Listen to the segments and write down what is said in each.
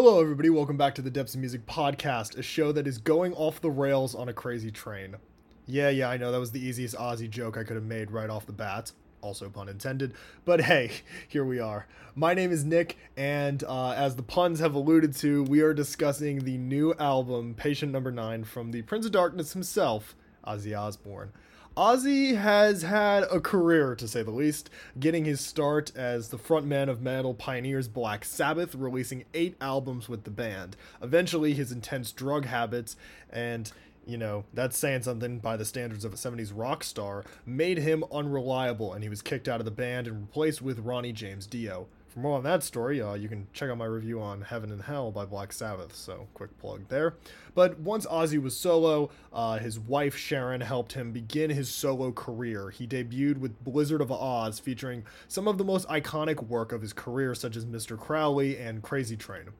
Hello, everybody. Welcome back to the Depths of Music podcast, a show that is going off the rails on a crazy train. Yeah, yeah, I know that was the easiest Ozzy joke I could have made right off the bat. Also, pun intended. But hey, here we are. My name is Nick, and uh, as the puns have alluded to, we are discussing the new album, Patient Number 9, from the Prince of Darkness himself, Ozzy Osbourne. Ozzy has had a career, to say the least, getting his start as the frontman of metal pioneers Black Sabbath, releasing eight albums with the band. Eventually, his intense drug habits and you know, that's saying something by the standards of a 70s rock star, made him unreliable and he was kicked out of the band and replaced with Ronnie James Dio. For more on that story, uh, you can check out my review on Heaven and Hell by Black Sabbath, so quick plug there. But once Ozzy was solo, uh, his wife Sharon helped him begin his solo career. He debuted with Blizzard of Ozz, featuring some of the most iconic work of his career, such as Mr. Crowley and Crazy Train.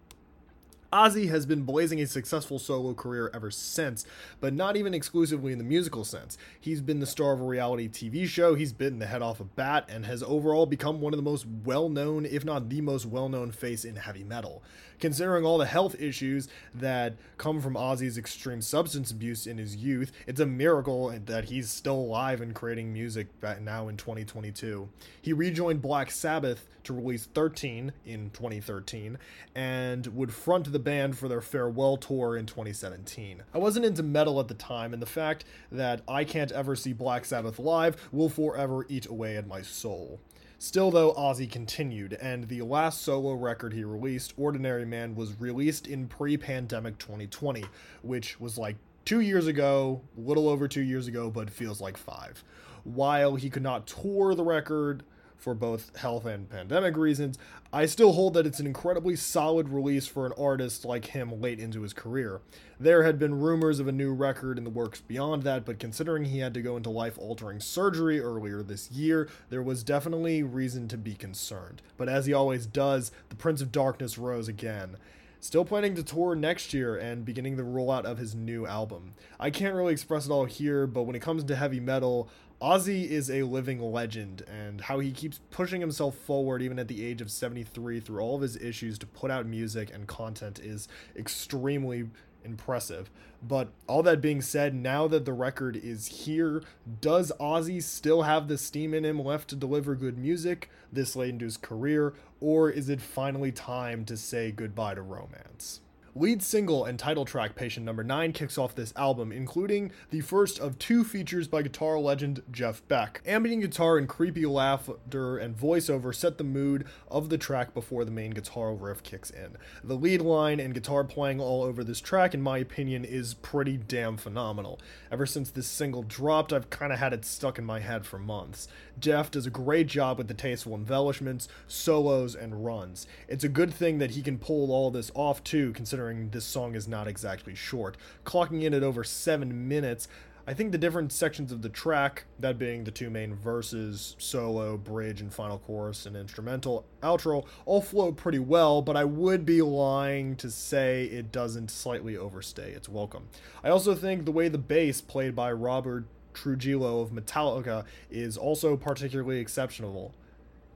Ozzy has been blazing a successful solo career ever since, but not even exclusively in the musical sense. He's been the star of a reality TV show, he's bitten the head off a bat, and has overall become one of the most well known, if not the most well known face in heavy metal. Considering all the health issues that come from Ozzy's extreme substance abuse in his youth, it's a miracle that he's still alive and creating music now in 2022. He rejoined Black Sabbath to release 13 in 2013 and would front the band for their farewell tour in 2017. I wasn't into metal at the time, and the fact that I can't ever see Black Sabbath live will forever eat away at my soul. Still, though, Ozzy continued, and the last solo record he released, Ordinary Man, was released in pre pandemic 2020, which was like two years ago, a little over two years ago, but feels like five. While he could not tour the record, for both health and pandemic reasons, I still hold that it's an incredibly solid release for an artist like him late into his career. There had been rumors of a new record in the works beyond that, but considering he had to go into life altering surgery earlier this year, there was definitely reason to be concerned. But as he always does, the Prince of Darkness rose again still planning to tour next year and beginning the rollout of his new album. I can't really express it all here, but when it comes to heavy metal, Ozzy is a living legend, and how he keeps pushing himself forward even at the age of 73 through all of his issues to put out music and content is extremely impressive. But all that being said, now that the record is here, does Ozzy still have the steam in him left to deliver good music this late into his career, or is it finally time to say goodbye to romance? Lead single and title track Patient Number 9 kicks off this album, including the first of two features by guitar legend Jeff Beck. Ambient guitar and creepy laughter and voiceover set the mood of the track before the main guitar riff kicks in. The lead line and guitar playing all over this track, in my opinion, is pretty damn phenomenal. Ever since this single dropped, I've kind of had it stuck in my head for months. Jeff does a great job with the tasteful embellishments, solos, and runs. It's a good thing that he can pull all this off too, considering considering this song is not exactly short. Clocking in at over seven minutes, I think the different sections of the track, that being the two main verses, solo, bridge, and final chorus, and instrumental outro, all flow pretty well, but I would be lying to say it doesn't slightly overstay its welcome. I also think the way the bass, played by Robert Trujillo of Metallica, is also particularly exceptional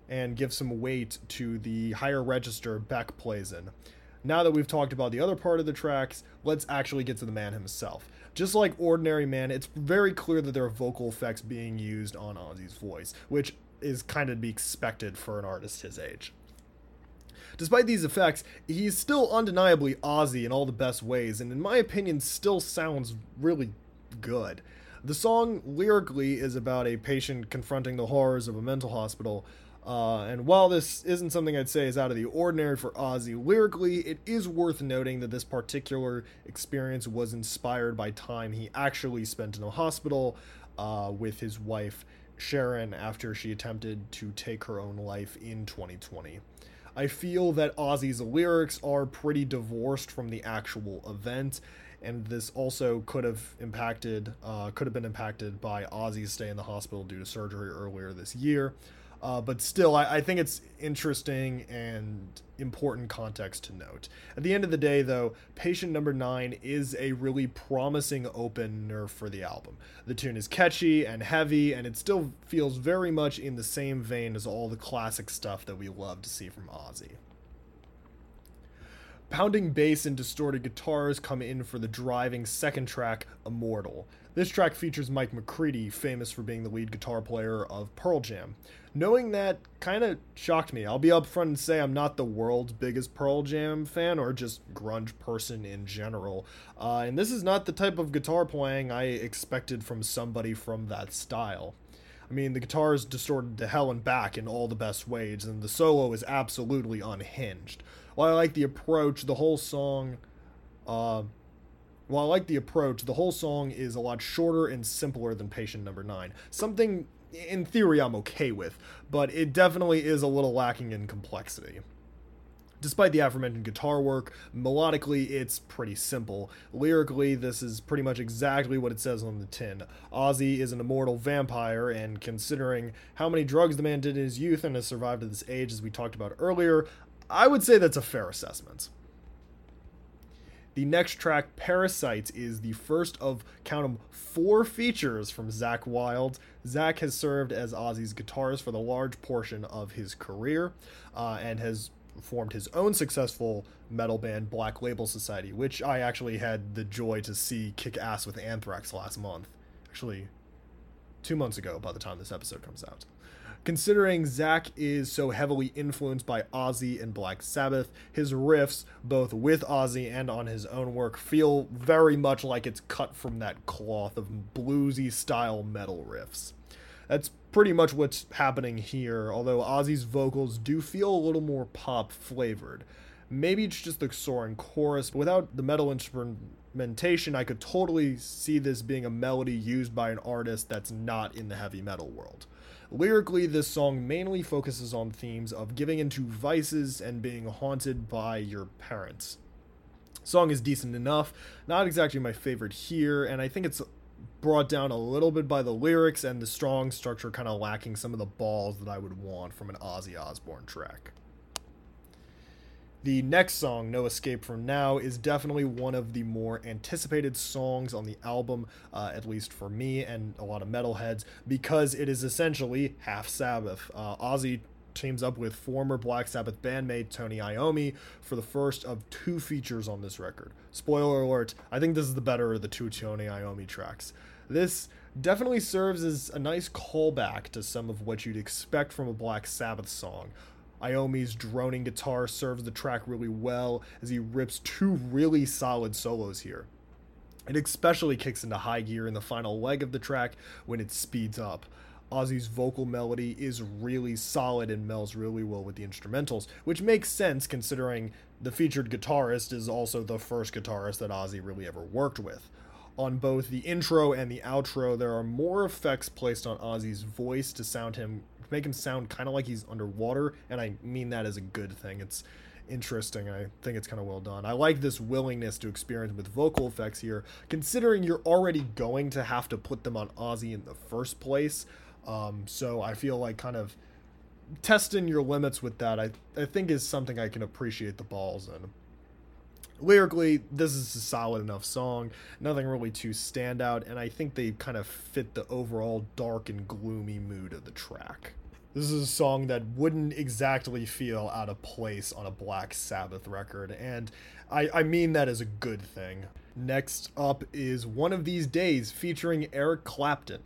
and gives some weight to the higher register Beck plays in now that we've talked about the other part of the tracks, let's actually get to the man himself. Just like Ordinary Man, it's very clear that there are vocal effects being used on Ozzy's voice, which is kind of to be expected for an artist his age. Despite these effects, he's still undeniably Ozzy in all the best ways, and in my opinion, still sounds really good. The song lyrically is about a patient confronting the horrors of a mental hospital, uh, and while this isn't something I'd say is out of the ordinary for Ozzy lyrically, it is worth noting that this particular experience was inspired by time he actually spent in a hospital uh, with his wife Sharon after she attempted to take her own life in 2020. I feel that Ozzy's lyrics are pretty divorced from the actual event, and this also could have impacted, uh, could have been impacted by Ozzy's stay in the hospital due to surgery earlier this year. Uh, but still, I, I, think it's interesting and important context to note. At the end of the day, though, Patient Number Nine is a really promising opener for the album. The tune is catchy and heavy, and it still feels very much in the same vein as all the classic stuff that we love to see from Ozzy. Pounding bass and distorted guitars come in for the driving second track, Immortal. This track features Mike McCready, famous for being the lead guitar player of Pearl Jam. Knowing that kind of shocked me. I'll be upfront and say I'm not the world's biggest Pearl Jam fan or just grunge person in general. Uh, and this is not the type of guitar playing I expected from somebody from that style. I mean, the guitar is distorted to hell and back in all the best ways, and the solo is absolutely unhinged. While I like the approach, the whole song, uh, while I like the approach, the whole song is a lot shorter and simpler than Patient Number Nine. Something, in theory, I'm okay with, but it definitely is a little lacking in complexity. Despite the aforementioned guitar work, melodically it's pretty simple. Lyrically, this is pretty much exactly what it says on the tin. Ozzy is an immortal vampire, and considering how many drugs the man did in his youth and has survived to this age, as we talked about earlier, I would say that's a fair assessment. The next track, Parasites, is the first of, count 'em, four features from Zakk Wylde. Zakk has served as Ozzy's guitarist for the large portion of his career uh, and has formed his own successful metal band, Black Label Society, which I actually had the joy to see kick ass with Anthrax last month. Actually, two months ago by the time this episode comes out. Considering Zakk is so heavily influenced by Ozzy and Black Sabbath, his riffs, both with Ozzy and on his own work, feel very much like it's cut from that cloth of bluesy style metal riffs. That's pretty much what's happening here, although Ozzy's vocals do feel a little more pop flavored. Maybe it's just the soaring chorus, but without the metal instrumentation, I could totally see this being a melody used by an artist that's not in the heavy metal world. Lyrically, this song mainly focuses on themes of giving into vices and being haunted by your parents. Song is decent enough, not exactly my favorite here, and I think it's brought down a little bit by the lyrics and the strong structure kind of lacking some of the balls that I would want from an Ozzy Osbourne track. The next song, No Escape From Now, is definitely one of the more anticipated songs on the album, uh, at least for me and a lot of metalheads, because it is essentially half Sabbath. Uh, Ozzy teams up with former Black Sabbath bandmate Tony Iommi for the first of two features on this record. Spoiler alert, I think this is the better of the two Tony Iommi tracks. This definitely serves as a nice callback to some of what you'd expect from a Black Sabbath song, Iommi's droning guitar serves the track really well as he rips two really solid solos here. It especially kicks into high gear in the final leg of the track when it speeds up. Ozzy's vocal melody is really solid and melds really well with the instrumentals, which makes sense considering the featured guitarist is also the first guitarist that Ozzy really ever worked with. On both the intro and the outro, there are more effects placed on Ozzy's voice to sound him make him sound kind of like he's underwater, and I mean that as a good thing. It's interesting. I think it's kind of well done. I like this willingness to experiment with vocal effects here, considering you're already going to have to put them on Ozzy in the first place. Um, so I feel like kind of testing your limits with that, I, I think is something I can appreciate the balls in. Lyrically, this is a solid enough song, nothing really too stand out, and I think they kind of fit the overall dark and gloomy mood of the track. This is a song that wouldn't exactly feel out of place on a Black Sabbath record, and I, I mean that as a good thing. Next up is One of These Days featuring Eric Clapton.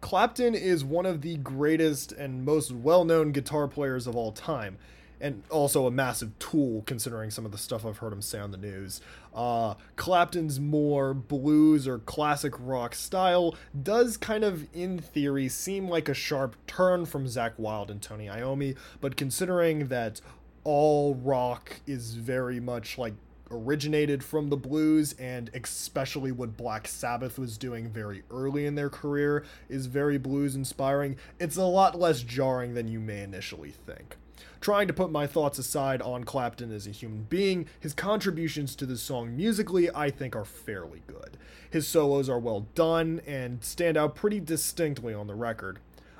Clapton is one of the greatest and most well known guitar players of all time and also a massive tool considering some of the stuff I've heard him say on the news. Uh, Clapton's more blues or classic rock style does kind of, in theory, seem like a sharp turn from Zakk Wylde and Tony Iommi, but considering that all rock is very much like originated from the blues and especially what Black Sabbath was doing very early in their career is very blues inspiring, it's a lot less jarring than you may initially think. Trying to put my thoughts aside on Clapton as a human being, his contributions to the song musically, I think, are fairly good. His solos are well done and stand out pretty distinctly on the record.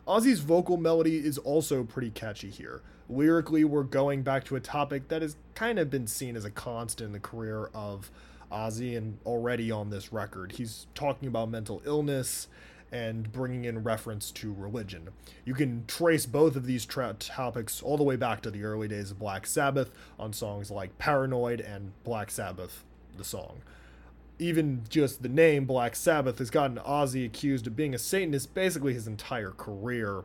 Ozzy's vocal melody is also pretty catchy here. Lyrically, we're going back to a topic that has kind of been seen as a constant in the career of Ozzy and already on this record. He's talking about mental illness and bringing in reference to religion. You can trace both of these tra- topics all the way back to the early days of Black Sabbath on songs like Paranoid and Black Sabbath, the song. Even just the name Black Sabbath has gotten Ozzy accused of being a Satanist basically his entire career.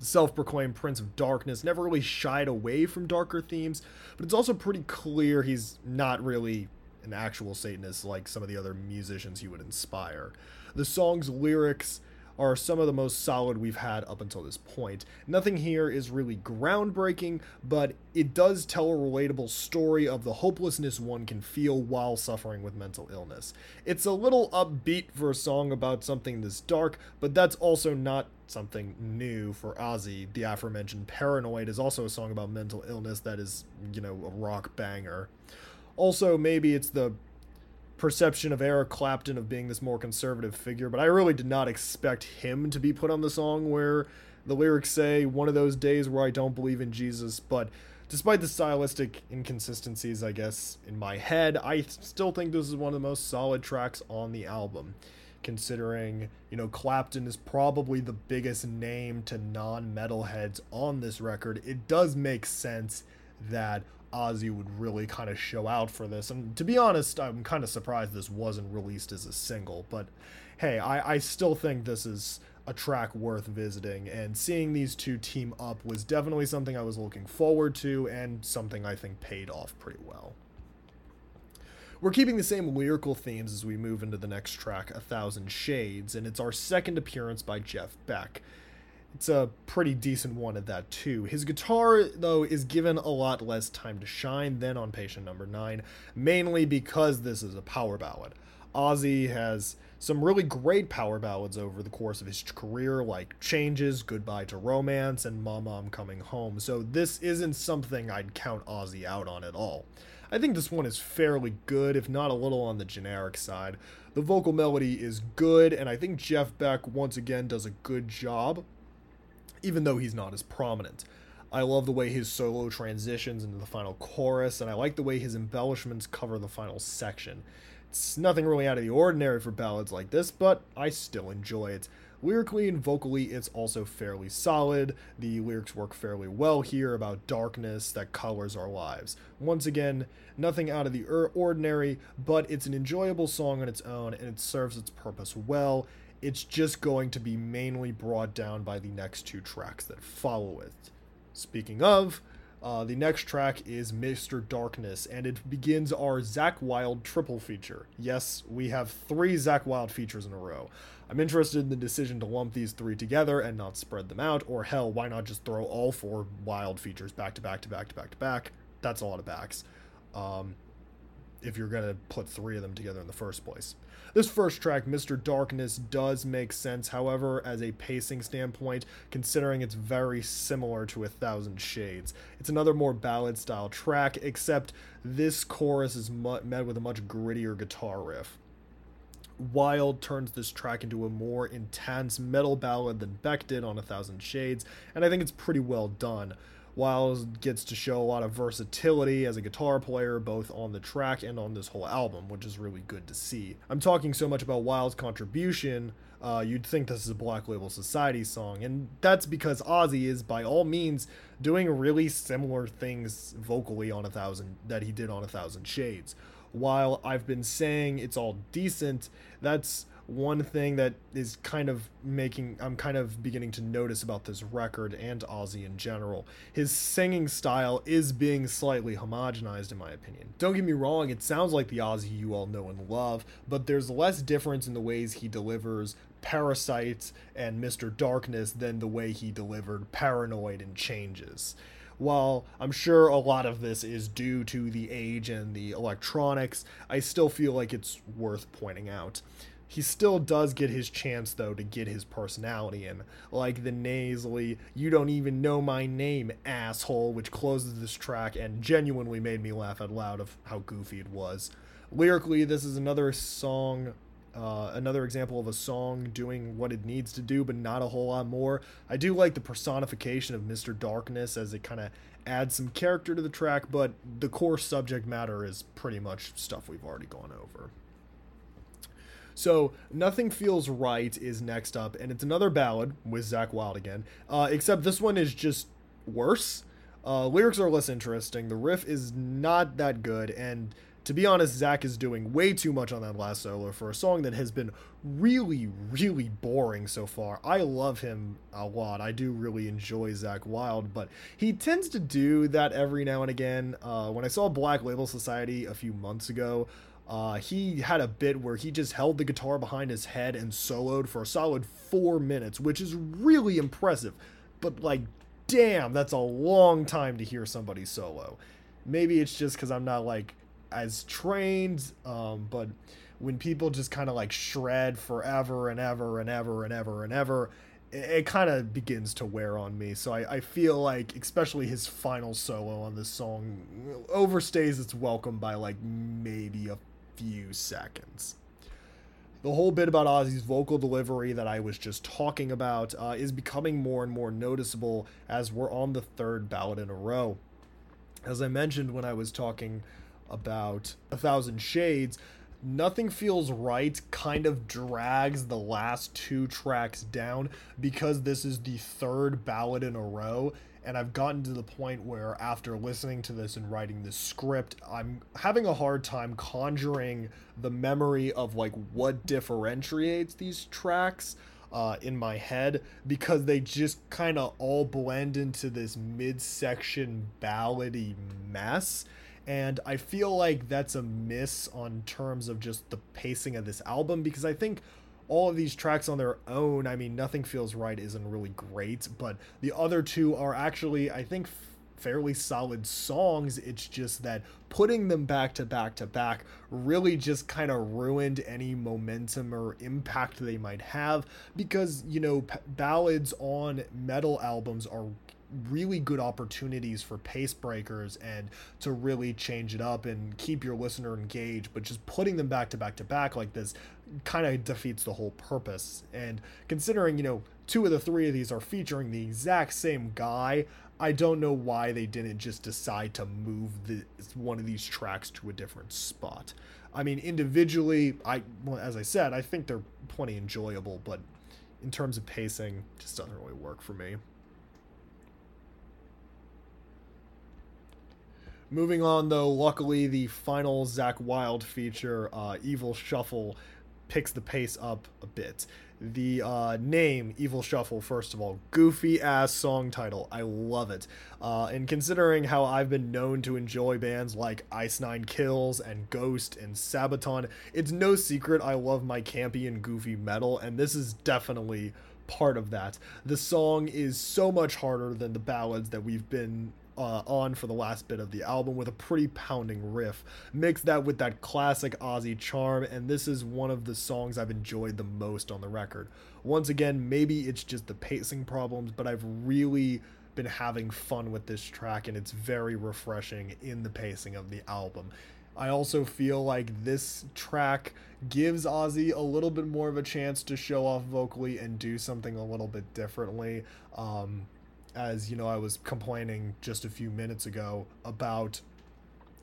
The self proclaimed Prince of Darkness never really shied away from darker themes, but it's also pretty clear he's not really an actual Satanist like some of the other musicians he would inspire. The song's lyrics are some of the most solid we've had up until this point. Nothing here is really groundbreaking, but it does tell a relatable story of the hopelessness one can feel while suffering with mental illness. It's a little upbeat for a song about something this dark, but that's also not something new for Ozzy. The aforementioned Paranoid is also a song about mental illness that is, you know, a rock banger. Also, maybe it's the perception of Eric Clapton of being this more conservative figure, but I really did not expect him to be put on the song where the lyrics say, One of those days where I don't believe in Jesus. But despite the stylistic inconsistencies, I guess, in my head, I still think this is one of the most solid tracks on the album. Considering, you know, Clapton is probably the biggest name to non metalheads on this record, it does make sense that Ozzy would really kind of show out for this. And to be honest, I'm kind of surprised this wasn't released as a single. But hey, I, I still think this is a track worth visiting. And seeing these two team up was definitely something I was looking forward to and something I think paid off pretty well. We're keeping the same lyrical themes as we move into the next track, A Thousand Shades, and it's our second appearance by Jeff Beck. It's a pretty decent one at that, too. His guitar, though, is given a lot less time to shine than on Patient Number 9, mainly because this is a power ballad. Ozzy has some really great power ballads over the course of his career, like Changes, Goodbye to Romance, and Mama I'm Coming Home, so this isn't something I'd count Ozzy out on at all. I think this one is fairly good, if not a little on the generic side. The vocal melody is good, and I think Jeff Beck once again does a good job even though he's not as prominent. I love the way his solo transitions into the final chorus, and I like the way his embellishments cover the final section. It's nothing really out of the ordinary for ballads like this, but I still enjoy it. Lyrically and vocally, it's also fairly solid. The lyrics work fairly well here about darkness that colors our lives. Once again, nothing out of the ordinary, but it's an enjoyable song on its own and it serves its purpose well. It's just going to be mainly brought down by the next two tracks that follow it. Speaking of, uh, the next track is Mr. Darkness, and it begins our Zakk Wylde triple feature. Yes, we have three Zakk Wylde features in a row. I'm interested in the decision to lump these three together and not spread them out, or hell, why not just throw all four Wylde features back to back to back to back to back? That's a lot of backs. Um, if you're going to put three of them together in the first place. This first track, Mr. Darkness, does make sense, however, as a pacing standpoint, considering it's very similar to A Thousand Shades. It's another more ballad style track, except this chorus is met with a much grittier guitar riff. Wylde turns this track into a more intense metal ballad than Beck did on A Thousand Shades, and I think it's pretty well done. Wylde gets to show a lot of versatility as a guitar player, both on the track and on this whole album, which is really good to see. I'm talking so much about Wylde's contribution, uh, you'd think this is a Black Label Society song, and that's because Ozzy is, by all means, doing really similar things vocally on a thousand that he did on a thousand shades. While I've been saying it's all decent, that's one thing that is kind of making I'm kind of beginning to notice about this record and Ozzy in general. His singing style is being slightly homogenized in my opinion. Don't get me wrong, it sounds like the Ozzy you all know and love, but there's less difference in the ways he delivers Parasite and Mr. Darkness than the way he delivered Paranoid and Changes while I'm sure a lot of this is due to the age and the electronics, I still feel like it's worth pointing out. He still does get his chance, though, to get his personality in, like the nasally, you don't even know my name, asshole, which closes this track and genuinely made me laugh out loud of how goofy it was. Lyrically, this is another song uh, another example of a song doing what it needs to do, but not a whole lot more. I do like the personification of Mr. Darkness as it kind of adds some character to the track, but the core subject matter is pretty much stuff we've already gone over. So, Nothing Feels Right is next up, and it's another ballad with Zakk Wylde again, uh, except this one is just worse. Uh, lyrics are less interesting, the riff is not that good, and to be honest, Zakk is doing way too much on that last solo for a song that has been really, really boring so far. I love him a lot. I do really enjoy Zakk Wylde, but he tends to do that every now and again. Uh, when I saw Black Label Society a few months ago, uh, he had a bit where he just held the guitar behind his head and soloed for a solid four minutes, which is really impressive. But, like, damn, that's a long time to hear somebody solo. Maybe it's just because I'm not, like, as trained, um, but when people just kind of like shred forever and ever and ever and ever and ever, it, it kind of begins to wear on me. So I, I feel like, especially his final solo on this song, overstays its welcome by like maybe a few seconds. The whole bit about Ozzy's vocal delivery that I was just talking about uh, is becoming more and more noticeable as we're on the third ballad in a row. As I mentioned when I was talking about A Thousand Shades, Nothing Feels Right kind of drags the last two tracks down because this is the third ballad in a row. And I've gotten to the point where, after listening to this and writing this script, I'm having a hard time conjuring the memory of like what differentiates these tracks uh, in my head because they just kind of all blend into this midsection ballady mess. And I feel like that's a miss on terms of just the pacing of this album because I think all of these tracks on their own, I mean, Nothing Feels Right isn't really great, but the other two are actually, I think, fairly solid songs. It's just that putting them back to back to back really just kind of ruined any momentum or impact they might have because, you know, p- ballads on metal albums are really good opportunities for pace breakers and to really change it up and keep your listener engaged but just putting them back to back to back like this kind of defeats the whole purpose. And considering you know two of the three of these are featuring the exact same guy i don't know why they didn't just decide to move the one of these tracks to a different spot. I mean individually i well, as i said i think they're plenty enjoyable but in terms of pacing just doesn't really work for me. Moving on, though, luckily the final Zakk Wylde feature, uh, Evil Shuffle, picks the pace up a bit. The uh, name, Evil Shuffle, first of all, goofy ass song title. I love it. Uh, and considering how I've been known to enjoy bands like Ice Nine Kills and Ghost and Sabaton, it's no secret I love my campy and goofy metal, and this is definitely part of that. The song is so much harder than the ballads that we've been uh, on for the last bit of the album with a pretty pounding riff. Mix that with that classic Ozzy charm, and this is one of the songs I've enjoyed the most on the record. Once again, maybe it's just the pacing problems, but I've really been having fun with this track, and it's very refreshing in the pacing of the album. I also feel like this track gives Ozzy a little bit more of a chance to show off vocally and do something a little bit differently. Um, as you know, I was complaining just a few minutes ago about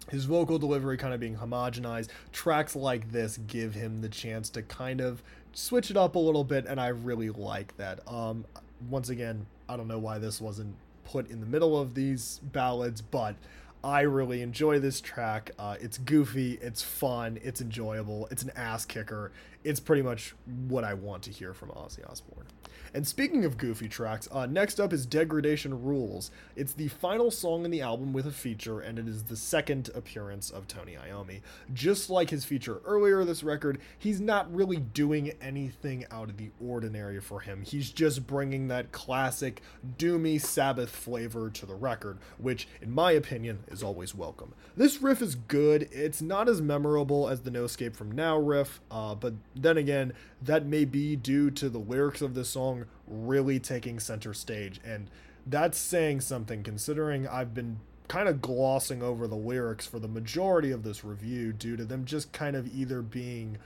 his vocal delivery kind of being homogenized. Tracks like this give him the chance to kind of switch it up a little bit, and I really like that. Um, once again, I don't know why this wasn't put in the middle of these ballads, but I really enjoy this track. Uh, it's goofy, it's fun, it's enjoyable, it's an ass kicker. It's pretty much what I want to hear from Ozzy Osbourne. And speaking of goofy tracks, uh, next up is Degradation Rules. It's the final song in the album with a feature, and it is the second appearance of Tony Iommi. Just like his feature earlier this record, he's not really doing anything out of the ordinary for him. He's just bringing that classic doomy Sabbath flavor to the record, which, in my opinion, is always welcome. This riff is good. It's not as memorable as the No Escape from Now riff, uh, but then again, that may be due to the lyrics of the song really taking center stage. And that's saying something considering I've been kind of glossing over the lyrics for the majority of this review due to them just kind of either being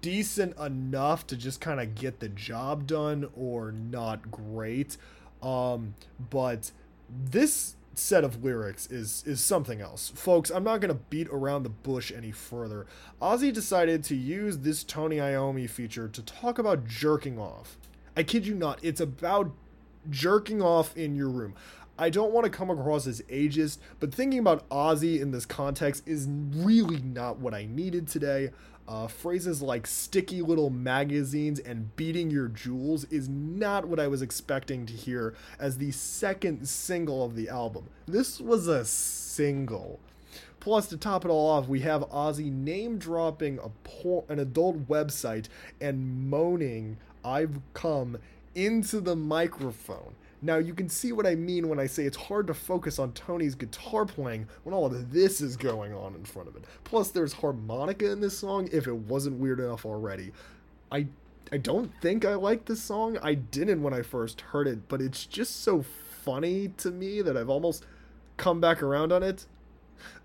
decent enough to just kind of get the job done or not great. Um, but this set of lyrics is is something else. Folks, I'm not going to beat around the bush any further. Ozzy decided to use this Tony Iommi feature to talk about jerking off. I kid you not, it's about jerking off in your room. I don't want to come across as ageist, but thinking about Ozzy in this context is really not what I needed today. Uh, phrases like sticky little magazines and beating your jewels is not what I was expecting to hear as the second single of the album. This was a single. Plus, to top it all off, we have Ozzy name dropping a por- an adult website and moaning, I've come into the microphone. Now, you can see what I mean when I say it's hard to focus on Tony's guitar playing when all of this is going on in front of it. Plus, there's harmonica in this song if it wasn't weird enough already. I I don't think I like this song. I didn't when I first heard it, but it's just so funny to me that I've almost come back around on it.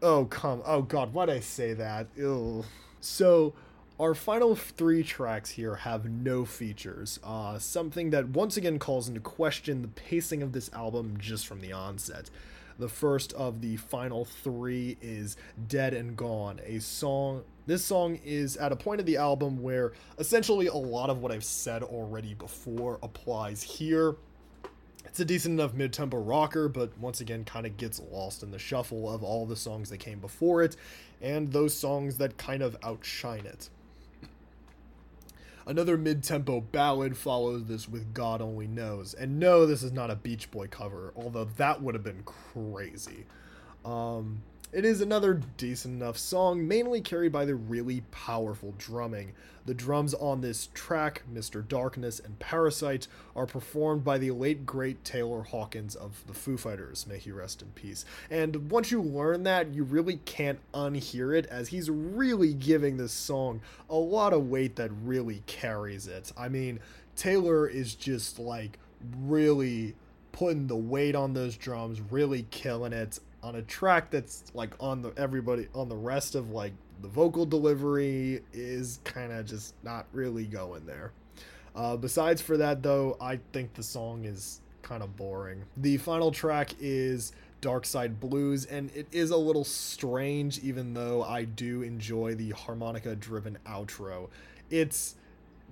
Oh, come. Oh god, why'd I say that? Ew. So, our final three tracks here have no features, uh, something that once again calls into question the pacing of this album just from the onset. The first of the final three is Dead and Gone, a song. This song is at a point of the album where essentially a lot of what I've said already before applies here. It's a decent enough mid tempo rocker, but once again kind of gets lost in the shuffle of all the songs that came before it and those songs that kind of outshine it. Another mid tempo ballad follows this with God Only Knows. And no, this is not a Beach Boy cover, although that would have been crazy. Um, it is another decent enough song, mainly carried by the really powerful drumming. The drums on this track, Mr. Darkness and Parasite, are performed by the late great Taylor Hawkins of the Foo Fighters, may he rest in peace. And once you learn that, you really can't unhear it, as he's really giving this song a lot of weight that really carries it. I mean, Taylor is just like really putting the weight on those drums, really killing it on a track that's like on the everybody on the rest of like the vocal delivery is kind of just not really going there. Uh, besides for that, though, I think the song is kind of boring. The final track is Dark Side Blues, and it is a little strange, even though I do enjoy the harmonica driven outro. It's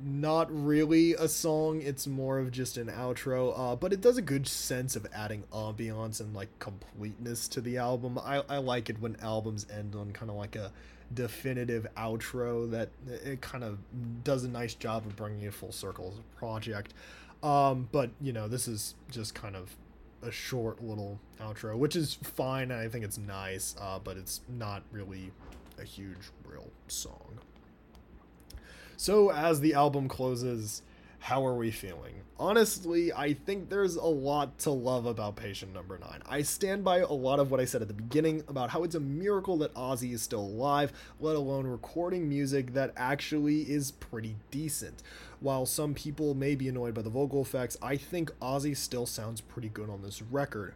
not really a song it's more of just an outro uh, but it does a good sense of adding ambiance and like completeness to the album. I, I like it when albums end on kind of like a definitive outro that it kind of does a nice job of bringing it full circle as a project. Um, but you know this is just kind of a short little outro which is fine. I think it's nice uh, but it's not really a huge real song so, as the album closes, how are we feeling? Honestly, I think there's a lot to love about Patient Number 9. I stand by a lot of what I said at the beginning about how it's a miracle that Ozzy is still alive, let alone recording music that actually is pretty decent. While some people may be annoyed by the vocal effects, I think Ozzy still sounds pretty good on this record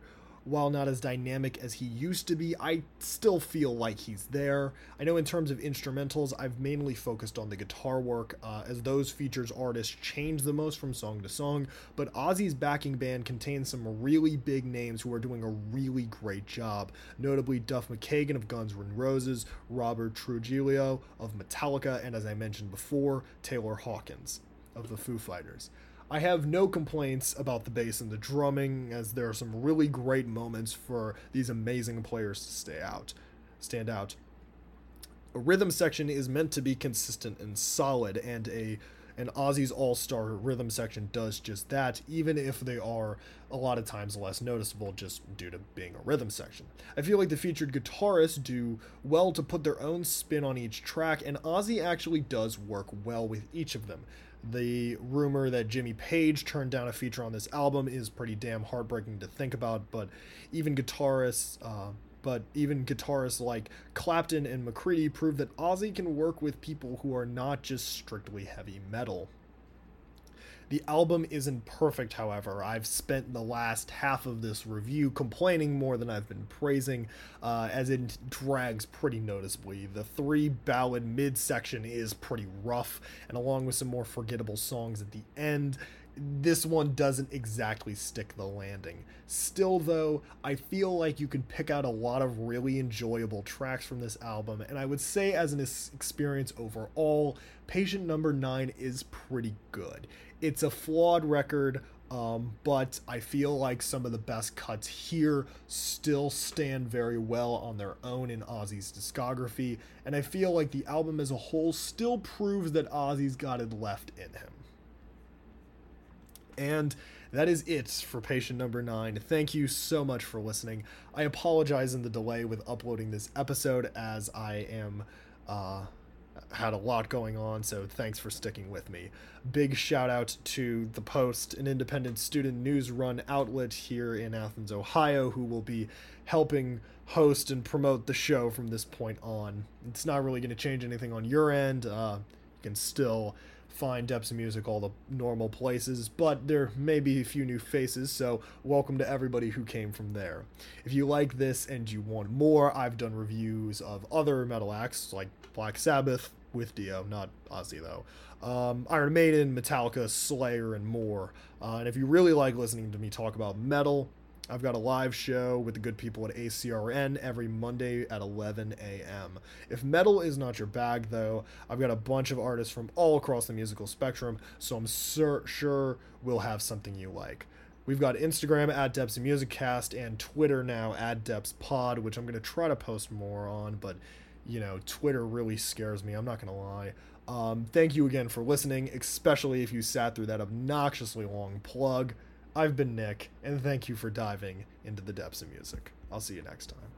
while not as dynamic as he used to be, I still feel like he's there. I know in terms of instrumentals, I've mainly focused on the guitar work, uh, as those features artists change the most from song to song, but Ozzy's backing band contains some really big names who are doing a really great job, notably Duff McKagan of Guns N' Roses, Robert Trujillo of Metallica, and as I mentioned before, Taylor Hawkins of the Foo Fighters. I have no complaints about the bass and the drumming, as there are some really great moments for these amazing players to stay out, stand out. A rhythm section is meant to be consistent and solid, and a an Ozzy's All Star rhythm section does just that, even if they are a lot of times less noticeable just due to being a rhythm section. I feel like the featured guitarists do well to put their own spin on each track, and Ozzy actually does work well with each of them. The rumor that Jimmy Page turned down a feature on this album is pretty damn heartbreaking to think about, but even guitarists, uh, but even guitarists like Clapton and McCready prove that Ozzy can work with people who are not just strictly heavy metal. The album isn't perfect, however. I've spent the last half of this review complaining more than I've been praising, uh, as it drags pretty noticeably. The three ballad midsection is pretty rough, and along with some more forgettable songs at the end, this one doesn't exactly stick the landing. Still, though, I feel like you can pick out a lot of really enjoyable tracks from this album, and I would say, as an experience overall, Patient Number 9 is pretty good. It's a flawed record, um, but I feel like some of the best cuts here still stand very well on their own in Ozzy's discography, and I feel like the album as a whole still proves that Ozzy's got it left in him. And that is it for patient number nine. Thank you so much for listening. I apologize in the delay with uploading this episode as I am uh, had a lot going on, so thanks for sticking with me. Big shout out to The Post, an independent student news run outlet here in Athens, Ohio, who will be helping host and promote the show from this point on. It's not really going to change anything on your end. Uh, you can still find Depths of Music all the normal places, but there may be a few new faces, so welcome to everybody who came from there. If you like this and you want more, I've done reviews of other metal acts like Black Sabbath with Dio, not Ozzy though. Um, Iron Maiden, Metallica, Slayer, and more. Uh, and if you really like listening to me talk about metal, I've got a live show with the good people at ACRN every Monday at 11 a.m. If metal is not your bag, though, I've got a bunch of artists from all across the musical spectrum, so I'm sur- sure we'll have something you like. We've got Instagram at Depths Music Cast and Twitter now at Depths Pod, which I'm going to try to post more on, but you know, Twitter really scares me. I'm not going to lie. Um, thank you again for listening, especially if you sat through that obnoxiously long plug. I've been Nick, and thank you for diving into the depths of music. I'll see you next time.